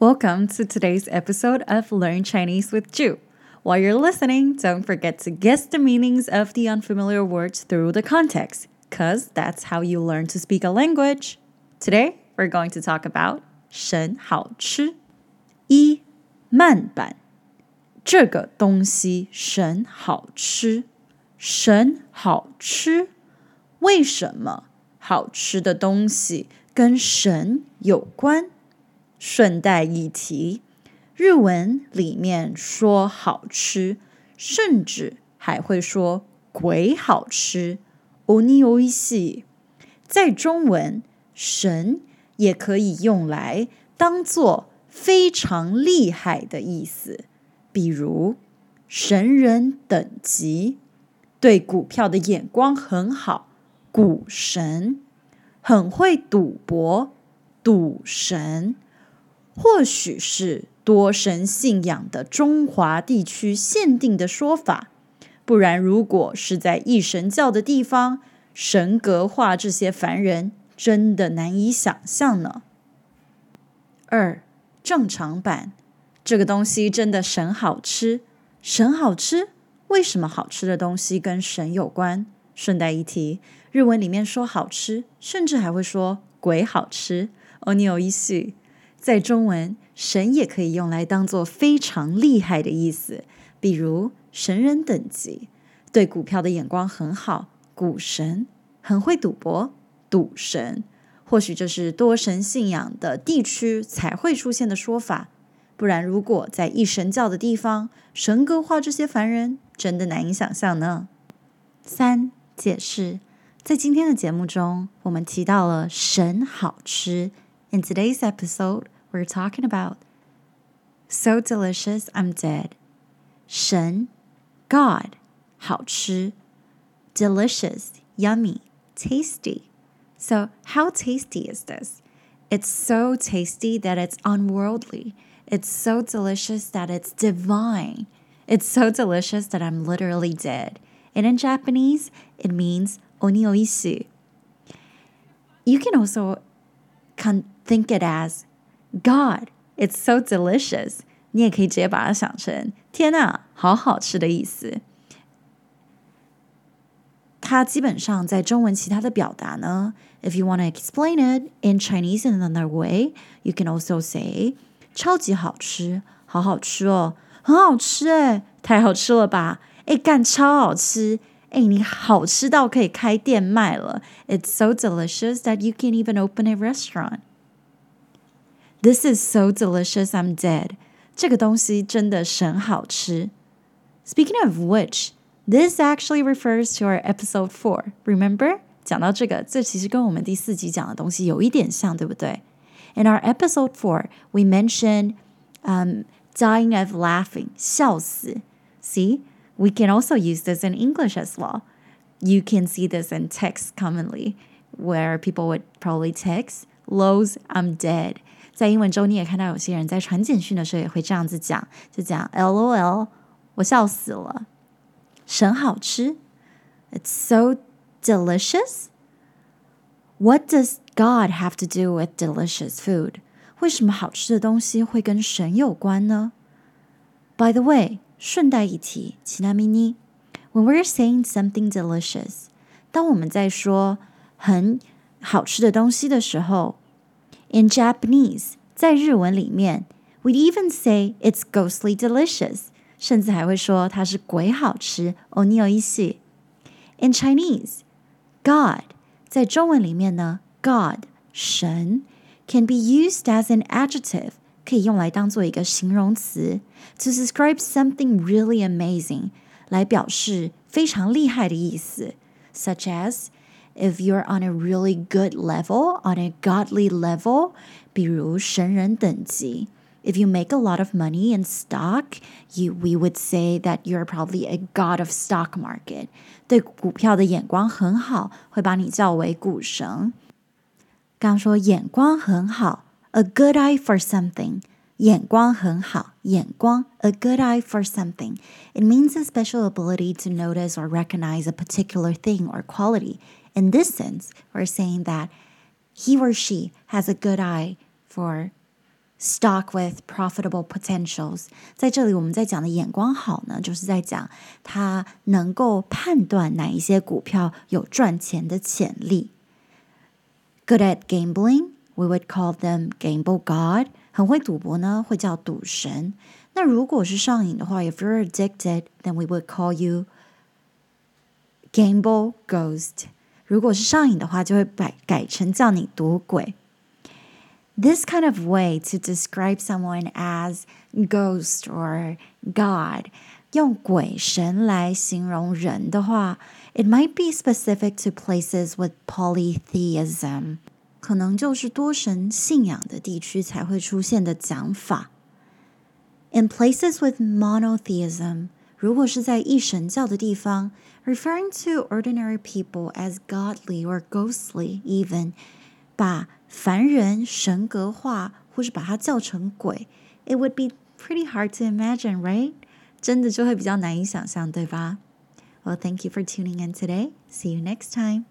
Welcome to today's episode of Learn Chinese with Ju. While you're listening, don't forget to guess the meanings of the unfamiliar words through the context, because that's how you learn to speak a language. Today, we're going to talk about 神好吃。一慢板，这个东西神好吃，神好吃。为什么好吃的东西跟神有关？ 顺带一提，日文里面说好吃，甚至还会说鬼好吃。おにおいしい。在中文，神也可以用来当做非常厉害的意思，比如神人等级，对股票的眼光很好，股神，很会赌博，赌神。 或许是多神信仰的中华地区限定的说法，不然如果是在一神教的地方，神格化这些凡人，真的难以想象呢。二正常版，这个东西真的神好吃，神好吃，为什么好吃的东西跟神有关？顺带一提，日文里面说好吃，甚至还会说鬼好吃。哦，你有意思。在中文，神也可以用来当做非常厉害的意思，比如神人等级，对股票的眼光很好，股神，很会赌博，赌神。或许这是多神信仰的地区才会出现的说法，不然如果在一神教的地方，神格化这些凡人，真的难以想象呢。三解释，在今天的节目中，我们提到了神好吃。In today's episode. we're talking about so delicious I'm dead. 神 God 好吃 delicious yummy tasty. So how tasty is this? It's so tasty that it's unworldly. It's so delicious that it's divine. It's so delicious that I'm literally dead. And in Japanese, it means oni oishi. You can also think it as God, it's so delicious。你也可以直接把它想成“天呐，好好吃”的意思。它基本上在中文其他的表达呢，if you want to explain it in Chinese in another way, you can also say 超级好吃，好好吃哦，很好吃哎，太好吃了吧？哎，干超好吃！哎，你好吃到可以开店卖了。It's so delicious that you can even open a restaurant. This is so delicious, I'm dead. 这个东西真的神好吃。Speaking of which, this actually refers to our episode four. Remember? 讲到这个，这其实跟我们第四集讲的东西有一点像，对不对？In our episode four, we mentioned um, dying of laughing, 笑死. See, we can also use this in English as well. You can see this in text commonly, where people would probably text, "Lows, I'm dead." 在英文中，你也看到有些人在传简讯的时候也会这样子讲，就讲 “LOL”，我笑死了。神好吃，It's so delicious. What does God have to do with delicious food? 为什么好吃的东西会跟神有关呢？By the way，顺带一提，其他咪妮，When we're saying something delicious，当我们在说很好吃的东西的时候。in Japanese，在日文里面，we even say it's ghostly delicious，甚至还会说它是鬼好吃哦，你有意思。In Chinese，God 在中文里面呢，God 神 can be used as an adjective，可以用来当做一个形容词，to describe something really amazing，来表示非常厉害的意思，such as if you're on a really good level, on a godly level, 比如神人等级. If you make a lot of money in stock, you we would say that you're probably a god of stock market. 对股票的眼光很好，会把你叫为股神。刚说眼光很好，a good eye for something. 眼光很好，眼光 a good eye for something. It means a special ability to notice or recognize a particular thing or quality. In this sense, we're saying that he or she has a good eye for stock with profitable potentials。在这里，我们在讲的眼光好呢，就是在讲他能够判断哪一些股票有赚钱的潜力。Good at gambling, we would call them gamble god。很会赌博呢，会叫赌神。那如果是上瘾的话，if you're addicted, then we would call you gamble ghost。如果是上瘾的话，就会改改成叫你赌鬼。this kind of way to describe someone as ghost or god, 用鬼神来形容人的话，it might be specific to places with polytheism， 可能就是多神信仰的地区才会出现的讲法。In places with monotheism，如果是在一神教的地方，referring to ordinary people as godly or ghostly even，把凡人神格化，或是把它叫成鬼，it would be pretty hard to imagine, right？真的就会比较难以想象，对吧？Well, thank you for tuning in today. See you next time.